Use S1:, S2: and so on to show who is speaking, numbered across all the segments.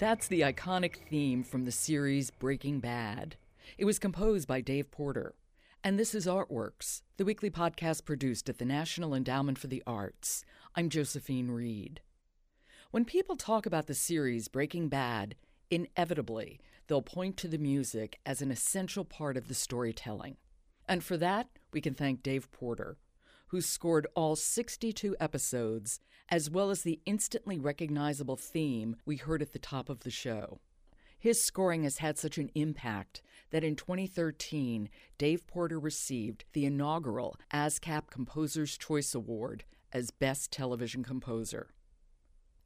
S1: That's the iconic theme from the series Breaking Bad. It was composed by Dave Porter. And this is Artworks, the weekly podcast produced at the National Endowment for the Arts. I'm Josephine Reed. When people talk about the series Breaking Bad, inevitably they'll point to the music as an essential part of the storytelling. And for that, we can thank Dave Porter, who scored all 62 episodes, as well as the instantly recognizable theme we heard at the top of the show. His scoring has had such an impact that in 2013, Dave Porter received the inaugural ASCAP Composer's Choice Award as Best Television Composer.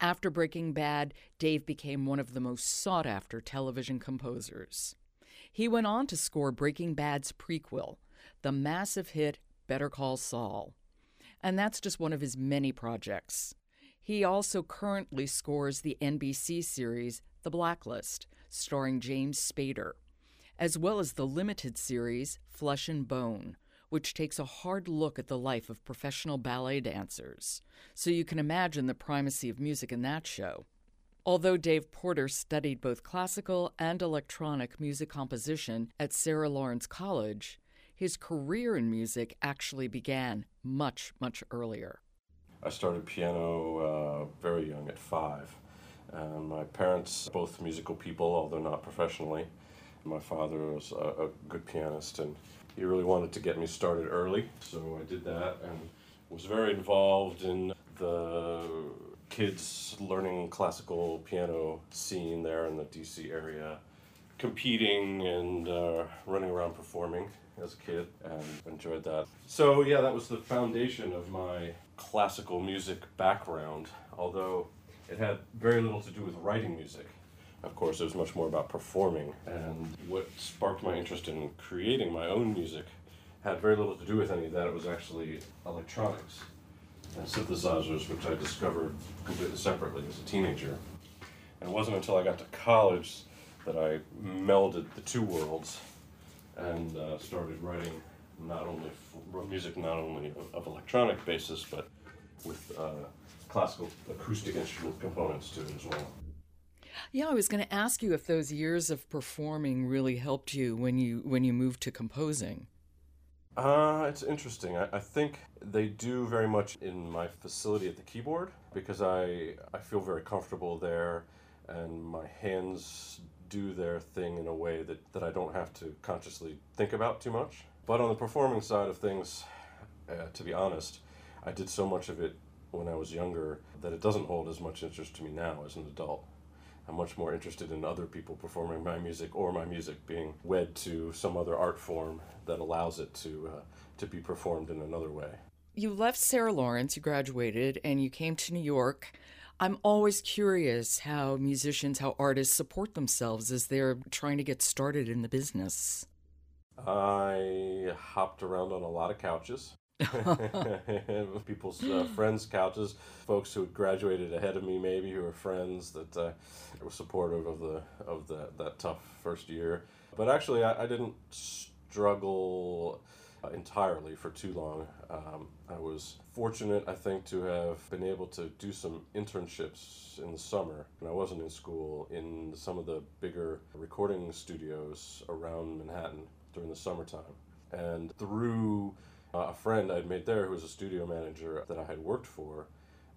S1: After Breaking Bad, Dave became one of the most sought after television composers. He went on to score Breaking Bad's prequel, the massive hit Better Call Saul. And that's just one of his many projects. He also currently scores the NBC series The Blacklist, starring James Spader, as well as the limited series Flesh and Bone, which takes a hard look at the life of professional ballet dancers. So you can imagine the primacy of music in that show. Although Dave Porter studied both classical and electronic music composition at Sarah Lawrence College, his career in music actually began much, much earlier.
S2: I started piano uh, very young, at five. And my parents, both musical people, although not professionally. My father was a, a good pianist, and he really wanted to get me started early. So I did that and was very involved in the kids learning classical piano scene there in the DC area, competing and uh, running around performing as a kid and enjoyed that. So, yeah, that was the foundation of my classical music background, although it had very little to do with writing music. Of course, it was much more about performing. And what sparked my interest in creating my own music had very little to do with any of that. It was actually electronics and synthesizers, which I discovered completely separately as a teenager. And it wasn't until I got to college that I melded the two worlds and uh, started writing not only f- music, not only of, of electronic basis, but with uh, classical acoustic instrument components to it as well.
S1: Yeah, I was going to ask you if those years of performing really helped you when you when you moved to composing.
S2: Uh, it's interesting. I, I think they do very much in my facility at the keyboard because I I feel very comfortable there, and my hands do their thing in a way that, that I don't have to consciously think about too much. But on the performing side of things, uh, to be honest, I did so much of it when I was younger that it doesn't hold as much interest to me now as an adult. I'm much more interested in other people performing my music or my music being wed to some other art form that allows it to uh, to be performed in another way.
S1: You left Sarah Lawrence, you graduated, and you came to New York. I'm always curious how musicians, how artists support themselves as they're trying to get started in the business.
S2: I hopped around on a lot of couches. people's uh, friends' couches, folks who had graduated ahead of me, maybe who were friends that uh, were supportive of the of the, that tough first year. But actually, I, I didn't struggle uh, entirely for too long. Um, I was fortunate, I think, to have been able to do some internships in the summer when I wasn't in school in some of the bigger recording studios around Manhattan during the summertime. And through uh, a friend I'd made there who was a studio manager that I had worked for.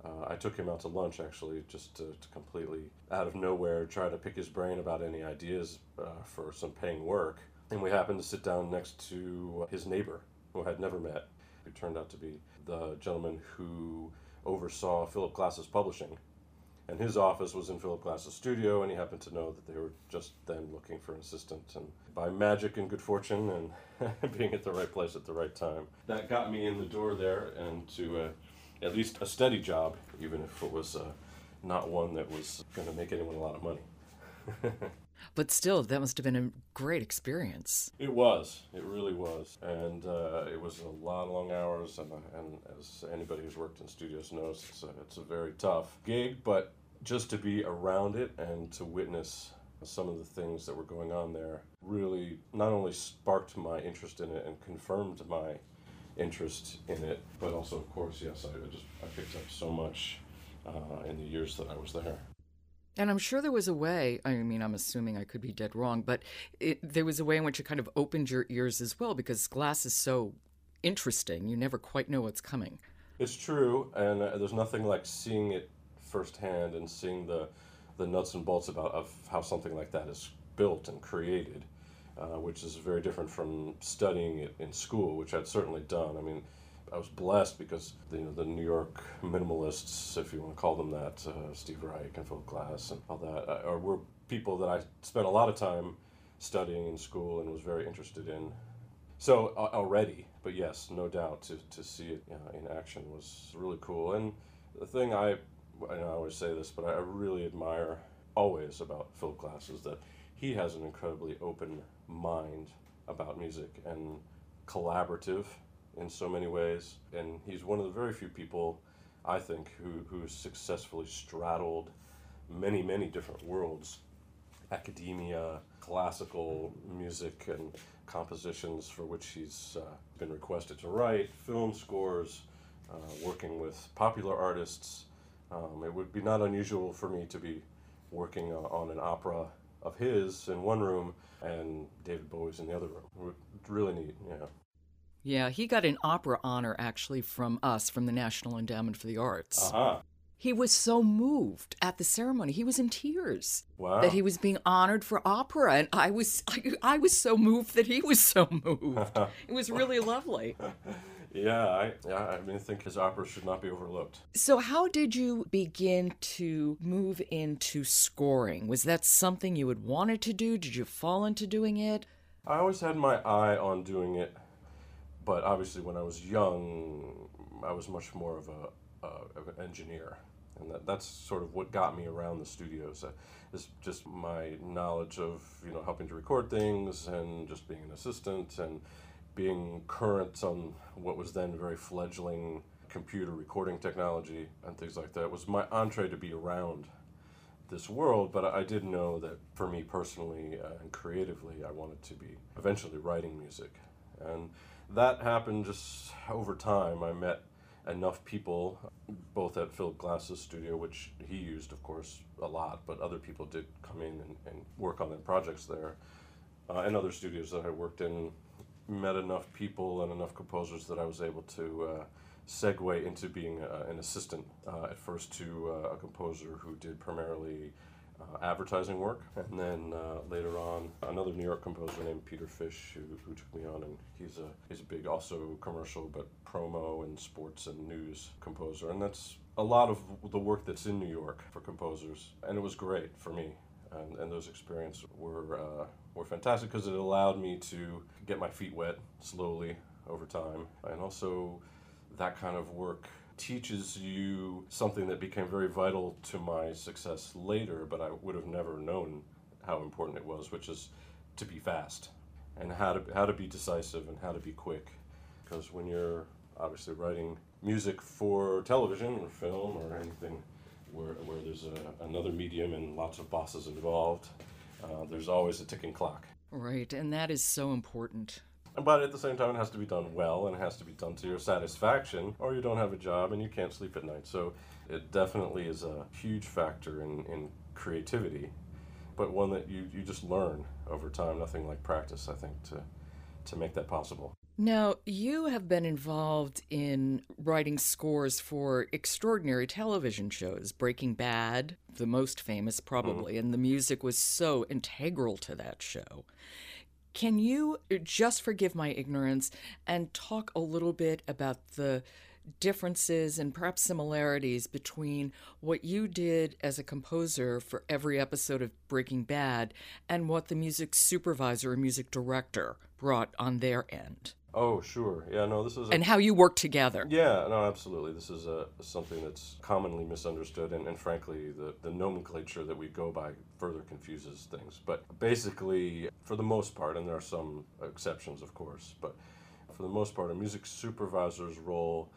S2: Uh, I took him out to lunch actually, just to, to, completely out of nowhere try to pick his brain about any ideas uh, for some paying work. And we happened to sit down next to his neighbor, who I had never met, who turned out to be the gentleman who oversaw Philip Glass's publishing and his office was in Philip Glass's studio, and he happened to know that they were just then looking for an assistant. And by magic and good fortune and being at the right place at the right time, that got me in the door there and to uh, at least a steady job, even if it was uh, not one that was going to make anyone a lot of money.
S1: but still, that must have been a great experience.
S2: It was. It really was. And uh, it was a lot of long hours. And, and as anybody who's worked in studios knows, it's a, it's a very tough gig. But just to be around it and to witness some of the things that were going on there really not only sparked my interest in it and confirmed my interest in it, but also, of course, yes, I just I picked up so much uh, in the years that I was there.
S1: And I'm sure there was a way, I mean, I'm assuming I could be dead wrong, but it, there was a way in which it kind of opened your ears as well because glass is so interesting. You never quite know what's coming.
S2: It's true, and uh, there's nothing like seeing it firsthand and seeing the, the nuts and bolts about of how something like that is built and created, uh, which is very different from studying it in school, which I'd certainly done. I mean, I was blessed because you know the New York minimalists, if you want to call them that, uh, Steve Reich and Philip Glass and all that, uh, were people that I spent a lot of time studying in school and was very interested in. So uh, already, but yes, no doubt to, to see it uh, in action was really cool. And the thing I, I always say this, but I really admire always about Philip Glass is that he has an incredibly open mind about music and collaborative in so many ways. And he's one of the very few people, I think, who, who successfully straddled many, many different worlds academia, classical music, and compositions for which he's uh, been requested to write, film scores, uh, working with popular artists. Um, it would be not unusual for me to be working uh, on an opera of his in one room and David Bowie's in the other room. Really neat, yeah.
S1: Yeah, he got an opera honor actually from us, from the National Endowment for the Arts.
S2: Uh-huh.
S1: He was so moved at the ceremony. He was in tears
S2: Wow.
S1: that he was being honored for opera, and I was I, I was so moved that he was so moved. it was really lovely.
S2: yeah, I, yeah, I mean, I think his opera should not be overlooked.
S1: So, how did you begin to move into scoring? Was that something you had wanted to do? Did you fall into doing it?
S2: I always had my eye on doing it, but obviously when I was young, I was much more of a of an engineer, and that, that's sort of what got me around the studios. Uh, is just my knowledge of you know helping to record things and just being an assistant and being current on what was then very fledgling computer recording technology and things like that was my entree to be around this world, but I did know that for me personally uh, and creatively, I wanted to be eventually writing music. And that happened just over time. I met enough people, both at Philip Glass's studio, which he used, of course, a lot, but other people did come in and, and work on their projects there, uh, and other studios that I worked in. Met enough people and enough composers that I was able to uh, segue into being uh, an assistant uh, at first to uh, a composer who did primarily uh, advertising work, and then uh, later on another New York composer named Peter Fish who, who took me on, and he's a he's a big also commercial but promo and sports and news composer, and that's a lot of the work that's in New York for composers, and it was great for me. And, and those experiences were uh, were fantastic because it allowed me to get my feet wet slowly over time, and also that kind of work teaches you something that became very vital to my success later, but I would have never known how important it was, which is to be fast and how to how to be decisive and how to be quick. Because when you're obviously writing music for television or film or anything where, where there's a, another medium and lots of bosses involved, uh, there's always a ticking clock.
S1: Right, and that is so important.
S2: But at the same time, it has to be done well and it has to be done to your satisfaction, or you don't have a job and you can't sleep at night. So it definitely is a huge factor in, in creativity, but one that you, you just learn over time. Nothing like practice, I think, to, to make that possible.
S1: Now, you have been involved in writing scores for extraordinary television shows, Breaking Bad, the most famous probably, mm. and the music was so integral to that show. Can you just forgive my ignorance and talk a little bit about the differences and perhaps similarities between what you did as a composer for every episode of Breaking Bad and what the music supervisor or music director brought on their end?
S2: Oh, sure. Yeah, no, this is.
S1: A, and how you work together.
S2: Yeah, no, absolutely. This is a, something that's commonly misunderstood, and, and frankly, the, the nomenclature that we go by further confuses things. But basically, for the most part, and there are some exceptions, of course, but for the most part, a music supervisor's role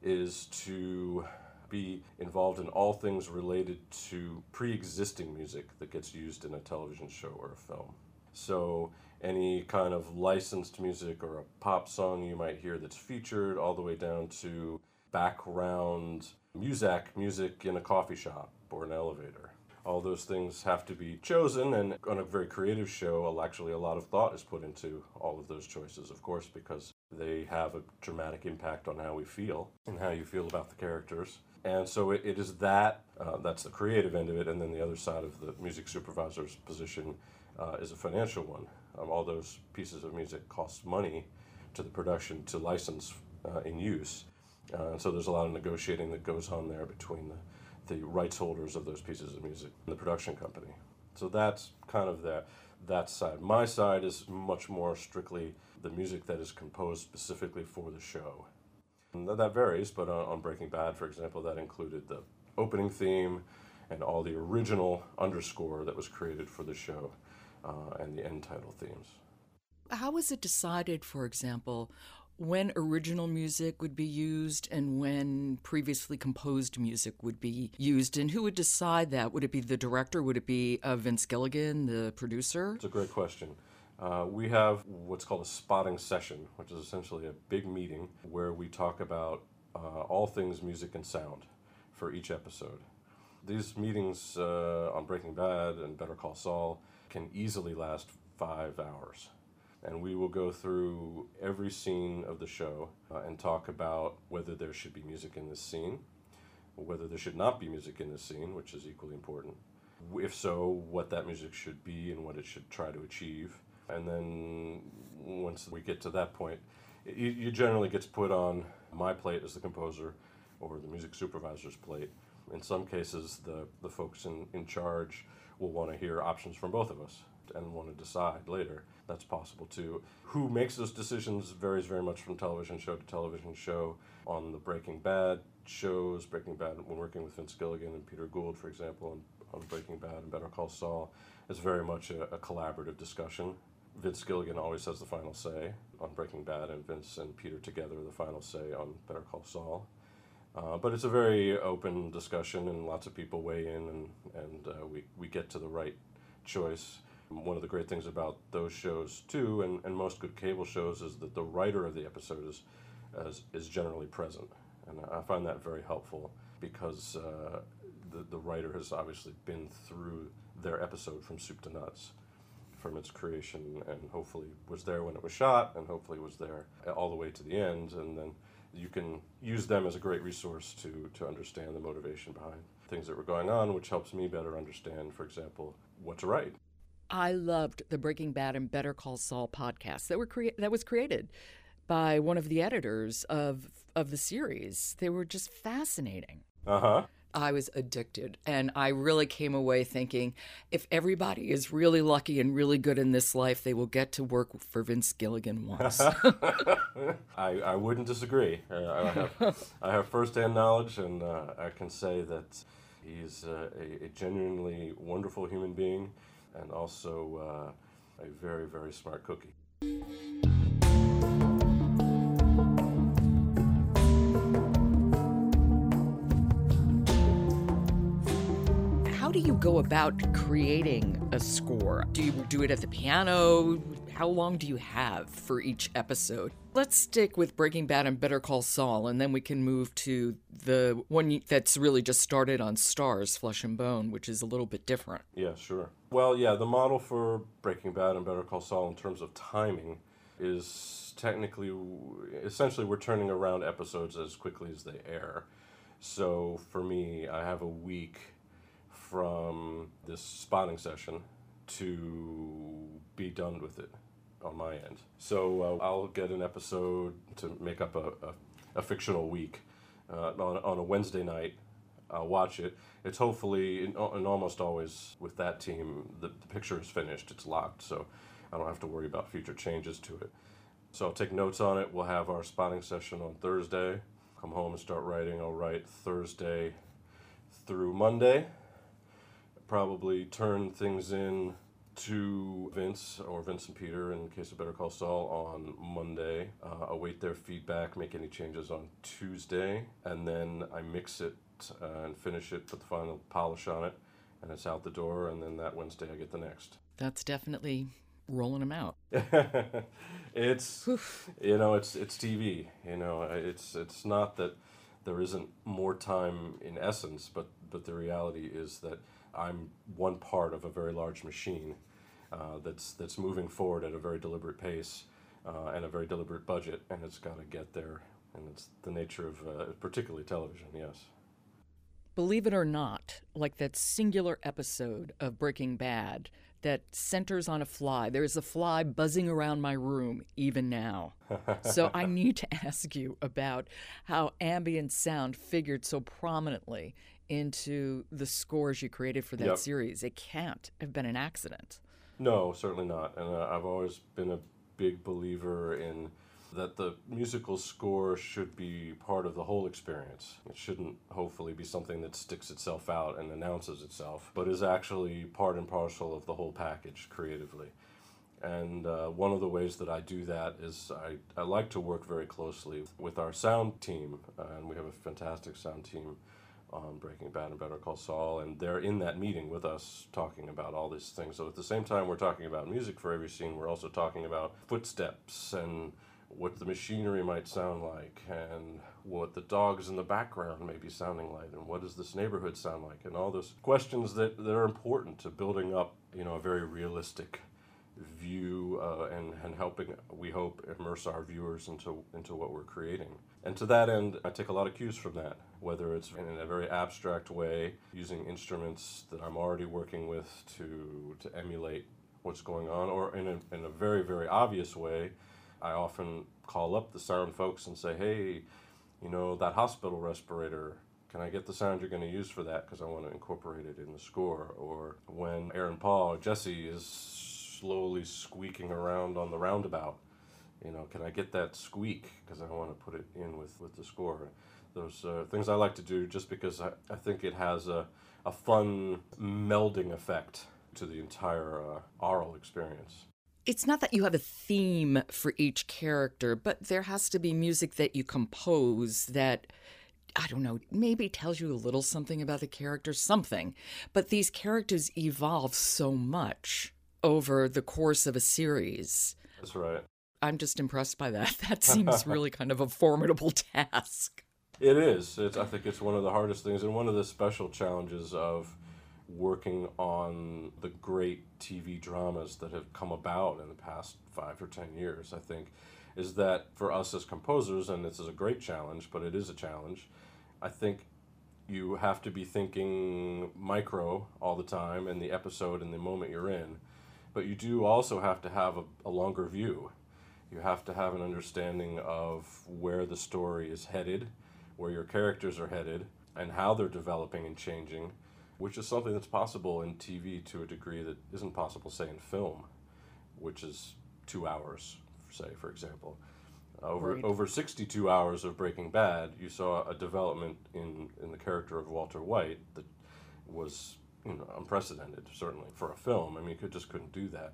S2: is to be involved in all things related to pre existing music that gets used in a television show or a film. So, any kind of licensed music or a pop song you might hear that's featured, all the way down to background music, music in a coffee shop or an elevator. all those things have to be chosen, and on a very creative show, actually a lot of thought is put into all of those choices, of course, because they have a dramatic impact on how we feel and how you feel about the characters. And so it, it is that, uh, that's the creative end of it, and then the other side of the music supervisor's position uh, is a financial one. Um, all those pieces of music cost money to the production to license uh, in use. Uh, and so there's a lot of negotiating that goes on there between the the rights holders of those pieces of music, and the production company. So that's kind of the, that side. My side is much more strictly the music that is composed specifically for the show. And that varies, but on Breaking Bad, for example, that included the opening theme and all the original underscore that was created for the show uh, and the end title themes.
S1: How was it decided, for example, when original music would be used and when previously composed music would be used, and who would decide that? Would it be the director? Would it be uh, Vince Gilligan, the producer?
S2: It's a great question. Uh, we have what's called a spotting session, which is essentially a big meeting where we talk about uh, all things music and sound for each episode. These meetings uh, on Breaking Bad and Better Call Saul can easily last five hours and we will go through every scene of the show uh, and talk about whether there should be music in this scene, whether there should not be music in this scene, which is equally important. If so, what that music should be and what it should try to achieve. And then once we get to that point, it, it generally gets put on my plate as the composer or the music supervisor's plate. In some cases, the, the folks in, in charge will want to hear options from both of us and want to decide later. That's possible too. Who makes those decisions varies very much from television show to television show. On the Breaking Bad shows, Breaking Bad, when working with Vince Gilligan and Peter Gould, for example, on, on Breaking Bad and Better Call Saul, it's very much a, a collaborative discussion. Vince Gilligan always has the final say on Breaking Bad, and Vince and Peter together the final say on Better Call Saul. Uh, but it's a very open discussion, and lots of people weigh in, and, and uh, we, we get to the right choice. One of the great things about those shows too, and, and most good cable shows, is that the writer of the episode is is, is generally present, and I find that very helpful because uh, the the writer has obviously been through their episode from soup to nuts, from its creation, and hopefully was there when it was shot, and hopefully was there all the way to the end, and then you can use them as a great resource to to understand the motivation behind things that were going on, which helps me better understand, for example, what to write
S1: I loved the Breaking Bad and Better Call Saul podcast that were crea- that was created by one of the editors of of the series. They were just fascinating.
S2: Uh huh.
S1: I was addicted, and I really came away thinking, if everybody is really lucky and really good in this life, they will get to work for Vince Gilligan once.
S2: I, I wouldn't disagree. Uh, I have I have firsthand knowledge, and uh, I can say that he's uh, a, a genuinely wonderful human being and also uh, a very, very smart cookie.
S1: Go about creating a score? Do you do it at the piano? how long do you have for each episode? Let's stick with Breaking Bad and Better Call Saul, and then we can move to the one that's really just started on Starz, Flesh and Bone, which is a little bit different.
S2: Yeah, sure. Well, yeah, the model for Breaking Bad and Better Call Saul in terms of timing is technically, essentially, we're turning around episodes as quickly as they air. So for me, I have a week from this spotting session to be done with it on my end. So uh, I'll get an episode to make up a, a, a fictional week uh, on, on a Wednesday night. I'll watch it. It's hopefully, and almost always with that team, the, the picture is finished, it's locked, so I don't have to worry about future changes to it. So I'll take notes on it. We'll have our spotting session on Thursday. Come home and start writing. I'll write Thursday through Monday. Probably turn things in to Vince or Vince and Peter in case of Better Call Saul on Monday. Uh, await their feedback, make any changes on Tuesday, and then I mix it uh, and finish it, put the final polish on it, and it's out the door. And then that Wednesday I get the next.
S1: That's definitely rolling them out.
S2: it's you know it's it's TV. You know it's it's not that there isn't more time in essence, but but the reality is that I'm one part of a very large machine uh, that's that's moving forward at a very deliberate pace uh, and a very deliberate budget, and it's got to get there. And it's the nature of uh, particularly television. Yes.
S1: Believe it or not, like that singular episode of Breaking Bad that centers on a fly. There is a fly buzzing around my room even now. so I need to ask you about how ambient sound figured so prominently into the scores you created for that
S2: Yep.
S1: series. It can't have been an accident.
S2: No, certainly not. And uh, I've always been a big believer in that the musical score should be part of the whole experience. It shouldn't, hopefully, be something that sticks itself out and announces itself, but is actually part and parcel of the whole package creatively. And uh, one of the ways that I do that is I, I like to work very closely with our sound team, uh, and we have a fantastic sound team on Breaking Bad and Better Call Saul, and they're in that meeting with us talking about all these things. So at the same time, we're talking about music for every scene, we're also talking about footsteps and what the machinery might sound like, and what the dogs in the background may be sounding like, and what does this neighborhood sound like, and all those questions that, that are important to building up, you know, a very realistic view uh, and, and helping, we hope, immerse our viewers into, into what we're creating. And to that end, I take a lot of cues from that, whether it's in a very abstract way, using instruments that I'm already working with to, to emulate what's going on, or in a, in a very, very obvious way, I often call up the sound folks and say, hey, you know, that hospital respirator, can I get the sound you're going to use for that? Because I want to incorporate it in the score. Or when Aaron Paul, Jesse, is slowly squeaking around on the roundabout, you know, can I get that squeak? Because I want to put it in with, with the score. Those uh, things I like to do just because I, I think it has a, a fun melding effect to the entire uh, aural experience.
S1: It's not that you have a theme for each character, but there has to be music that you compose that, I don't know, maybe tells you a little something about the character, something. But these characters evolve so much over the course of a series.
S2: That's right.
S1: I'm just impressed by that. That seems really kind of a formidable task.
S2: It is. It's, I think it's one of the hardest things and one of the special challenges of working on the great TV dramas that have come about in the past five or ten years, I think, is that for us as composers, and this is a great challenge, but it is a challenge, I think you have to be thinking micro all the time in the episode and the moment you're in, but you do also have to have a, a longer view. You have to have an understanding of where the story is headed, where your characters are headed, and how they're developing and changing, which is something that's possible in TV to a degree that isn't possible, say, in film, which is two hours, say, for example. Over,
S1: Right.
S2: over 62 hours of Breaking Bad, you saw a development in, in the character of Walter White that was you know, unprecedented, certainly, for a film. I mean, you could, just couldn't do that.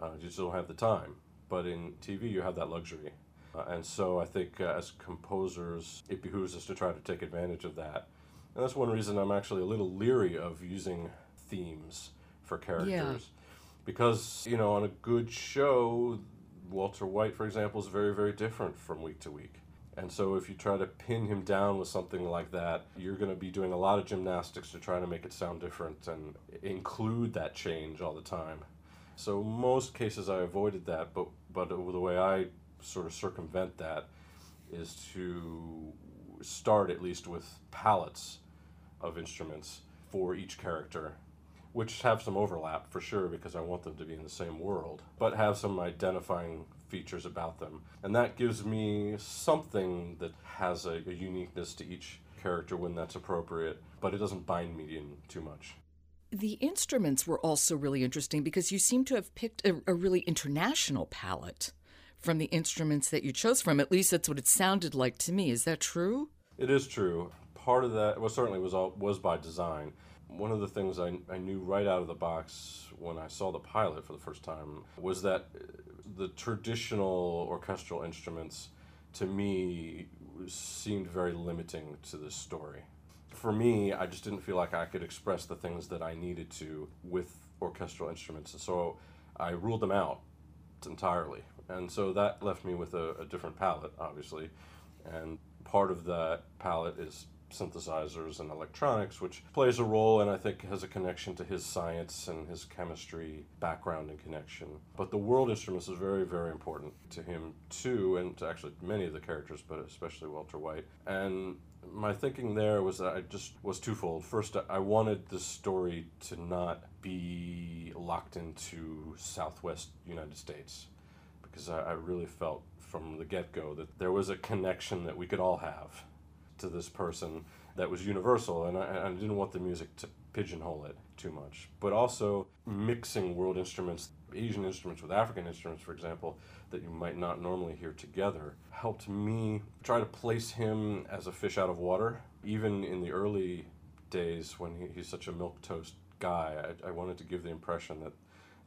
S2: Uh, you just don't have the time. But in TV, you have that luxury. Uh, and so I think uh, as composers, it behooves us to try to take advantage of that. And that's one reason I'm actually a little leery of using themes for characters. Because, you know, on a good show, Walter White, for example, is very, very different from week to week. And so if you try to pin him down with something like that, you're going to be doing a lot of gymnastics to try to make it sound different and include that change all the time. So most cases I avoided that, but but the way I sort of circumvent that is to start at least with palettes of instruments for each character, which have some overlap for sure because I want them to be in the same world, but have some identifying features about them. And that gives me something that has a, a uniqueness to each character when that's appropriate, but it doesn't bind me in too much.
S1: The instruments were also really interesting because you seem to have picked a, a really international palette from the instruments that you chose from. At least that's what it sounded like to me. Is that true?
S2: It is true. Part of that, well, certainly was all, was by design. One of the things I, I knew right out of the box when I saw the pilot for the first time was that uh, the traditional orchestral instruments, to me, seemed very limiting to this story. For me, I just didn't feel like I could express the things that I needed to with orchestral instruments, and so I ruled them out entirely. And so that left me with a, a different palette, obviously. And part of that palette is synthesizers and electronics, which plays a role and I think has a connection to his science and his chemistry background and connection. But the world instruments is very, very important to him too, and to actually many of the characters, but especially Walter White. And my thinking there was that I just was twofold. First, I wanted this story to not be locked into Southwest United States because I, I really felt from the get go that there was a connection that we could all have to this person that was universal, and I, I didn't want the music to pigeonhole it too much. But also mixing world instruments, Asian instruments with African instruments, for example, that you might not normally hear together, helped me try to place him as a fish out of water. Even in the early days when he, he's such a milk toast guy, I, I wanted to give the impression that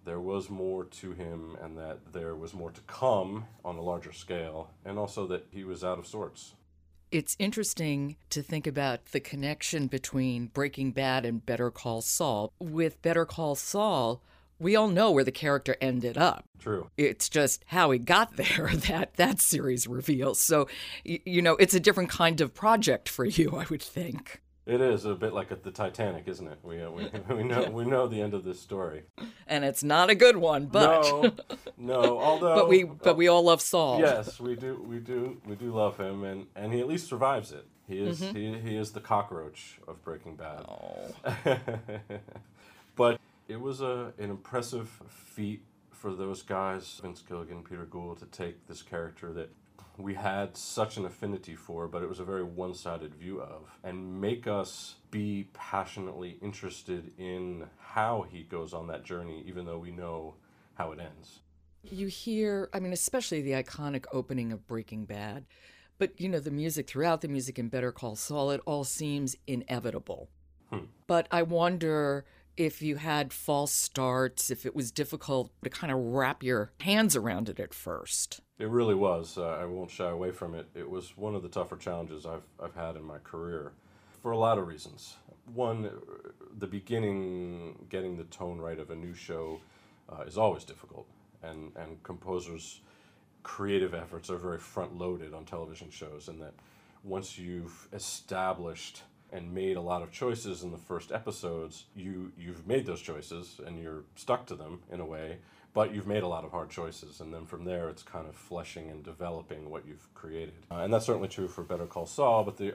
S2: there was more to him and that there was more to come on a larger scale, and also that he was out of sorts.
S1: It's interesting to think about the connection between Breaking Bad and Better Call Saul. With Better Call Saul, we all know where the character ended up.
S2: True.
S1: It's just how he got there that that series reveals. So, you know, it's a different kind of project for you, I would think.
S2: It is a bit like the Titanic, isn't it? We, uh, we, we know we know the end of this story,
S1: and it's not a good one. But
S2: no, no. Although,
S1: but we but we all love Saul.
S2: Yes, we do. We do. We do love him, and and he at least survives it. He is mm-hmm. he, he is the cockroach of Breaking Bad.
S1: Oh.
S2: but it was a an impressive feat for those guys, Vince Gilligan, Peter Gould, to take this character that we had such an affinity for, but it was a very one sided view of, and make us be passionately interested in how he goes on that journey, even though we know how it ends.
S1: You hear, I mean, especially the iconic opening of Breaking Bad, but you know, the music throughout the music in Better Call Saul, it all seems inevitable. Hmm. But I wonder if you had false starts, if it was difficult to kind of wrap your hands around it at first.
S2: It really was. Uh, I won't shy away from it. It was one of the tougher challenges I've, I've had in my career for a lot of reasons. One, the beginning, getting the tone right of a new show uh, is always difficult, and, and composers' creative efforts are very front loaded on television shows, and that once you've established and made a lot of choices in the first episodes, you you've made those choices and you're stuck to them in a way, but you've made a lot of hard choices, and then from there it's kind of fleshing and developing what you've created, uh, and that's certainly true for Better Call Saul. But the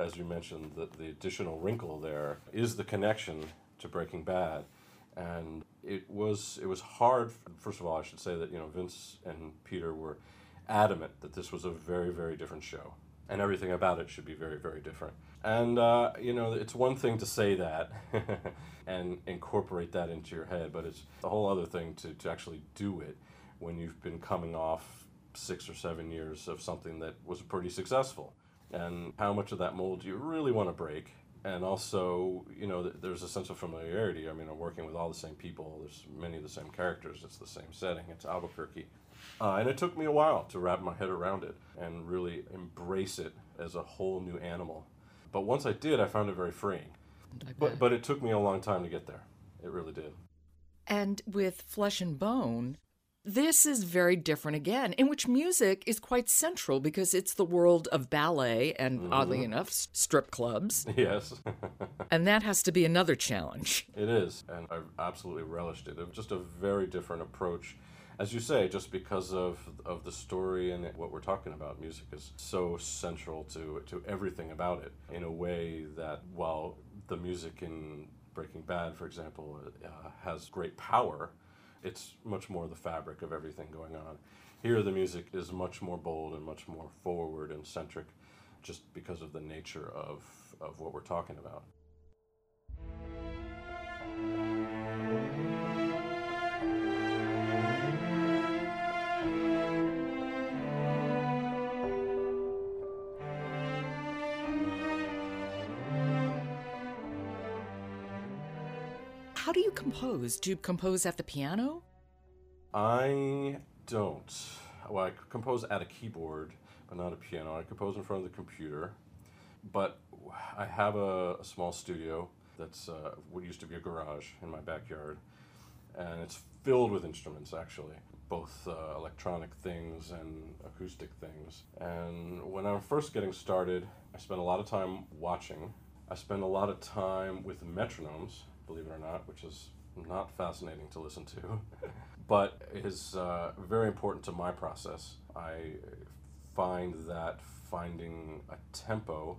S2: as you mentioned, the, the additional wrinkle there is the connection to Breaking Bad, and it was it was hard. First of all, I should say that you know Vince and Peter were adamant that this was a very very different show and everything about it should be very, very different. And, uh, you know, it's one thing to say that and incorporate that into your head, but it's a whole other thing to, to actually do it when you've been coming off six or seven years of something that was pretty successful. And how much of that mold you really want to break? And also, you know, there's a sense of familiarity. I mean, I'm working with all the same people. There's many of the same characters. It's the same setting. It's Albuquerque. Uh, and it took me a while to wrap my head around it and really embrace it as a whole new animal. But once I did, I found it very freeing. But, but it took me a long time to get there. It really did.
S1: And with Flesh and Bone, this is very different again, in which music is quite central because it's the world of ballet and, mm-hmm. oddly enough, strip clubs.
S2: Yes.
S1: and that has to be another challenge.
S2: It is, and I absolutely relished it. It was just a very different approach as you say, just because of of the story and what we're talking about, music is so central to to everything about it in a way that while the music in Breaking Bad, for example, uh, has great power, it's much more the fabric of everything going on. Here, the music is much more bold and much more forward and centric, just because of the nature of of what we're talking about.
S1: Compose? Do you compose at the piano?
S2: I don't. Well, I compose at a keyboard, but not a piano. I compose in front of the computer. But I have a, a small studio that's uh, what used to be a garage in my backyard, and it's filled with instruments actually. both uh, electronic things and acoustic things. And when I'm first getting started, I spent a lot of time watching. I spent a lot of time with metronomes, believe it or not, which is not fascinating to listen to, but is uh, very important to my process. I find that finding a tempo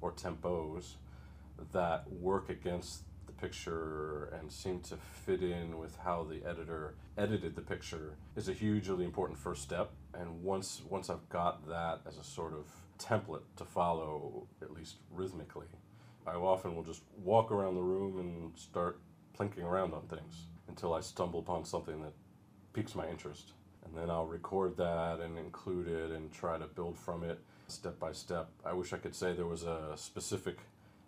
S2: or tempos that work against the picture and seem to fit in with how the editor edited the picture is a hugely important first step and once once I've got that as a sort of template to follow at least rhythmically I often will just walk around the room and start plinking around on things until I stumble upon something that piques my interest. And then I'll record that and include it and try to build from it step by step. I wish I could say there was a specific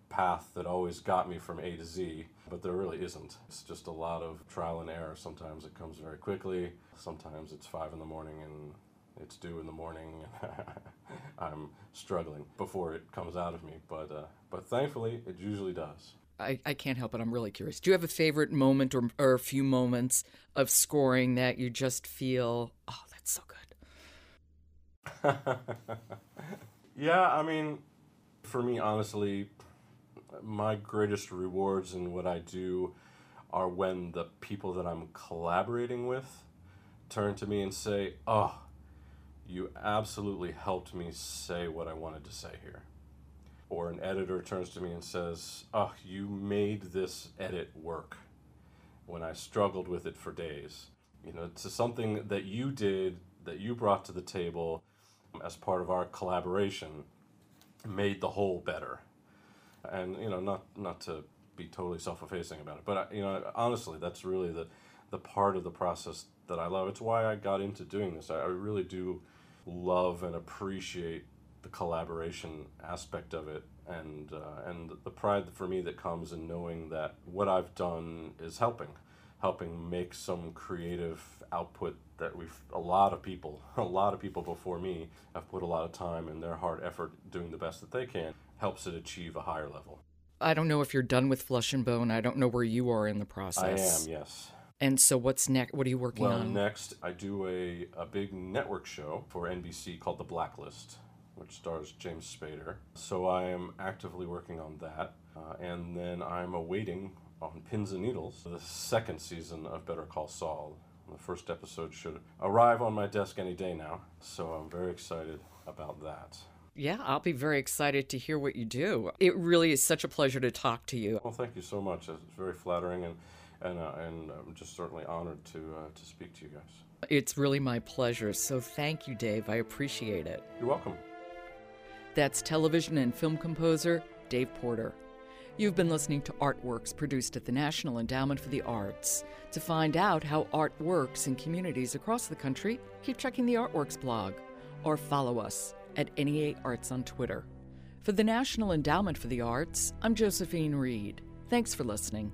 S2: path that always got me from A to Z, but there really isn't. It's just a lot of trial and error. Sometimes it comes very quickly, sometimes it's five in the morning and it's due in the morning. I'm struggling before it comes out of me, but uh, but thankfully it usually does.
S1: I, I can't help it. I'm really curious. Do you have a favorite moment or, or a few moments of scoring that you just feel, oh, that's so
S2: good? yeah, I mean, for me, honestly, my greatest rewards in what I do are when the people that I'm collaborating with turn to me and say, oh, you absolutely helped me say what I wanted to say here or an editor turns to me and says, Oh, you made this edit work when I struggled with it for days. You know, it's something that you did, that you brought to the table as part of our collaboration, made the whole better. And, you know, not, not to be totally self effacing about it, but, you know, honestly, that's really the, the part of the process that I love. It's why I got into doing this. I, I really do love and appreciate the collaboration aspect of it and uh, and the pride for me that comes in knowing that what I've done is helping helping make some creative output that we've a lot of people a lot of people before me have put a lot of time and their hard effort doing the best that they can helps it achieve a higher level
S1: I don't know if you're done with Flesh and Bone. I don't know where you are in the process.
S2: I am, yes.
S1: And so, what's next? What are you working
S2: well,
S1: on?
S2: Well, next, I do a, a big network show for NBC called The Blacklist which stars James Spader. So I am actively working on that. Uh, and then I'm awaiting on Pins and Needles the second season of Better Call Saul. The first episode should arrive on my desk any day now. So I'm very excited about that.
S1: Yeah, I'll be very excited to hear what you do. It really is such a pleasure to talk to you.
S2: Well, thank you so much. It's very flattering, and and uh, and I'm just certainly honored to uh, to speak to you guys.
S1: It's really my pleasure. So thank you, Dave. I appreciate it.
S2: You're welcome.
S1: That's television and film composer Dave Porter. You've been listening to Artworks produced at the National Endowment for the Arts. To find out how art works in communities across the country, keep checking the Artworks blog or follow us at NEA Arts on Twitter. For the National Endowment for the Arts, I'm Josephine Reed. Thanks for listening.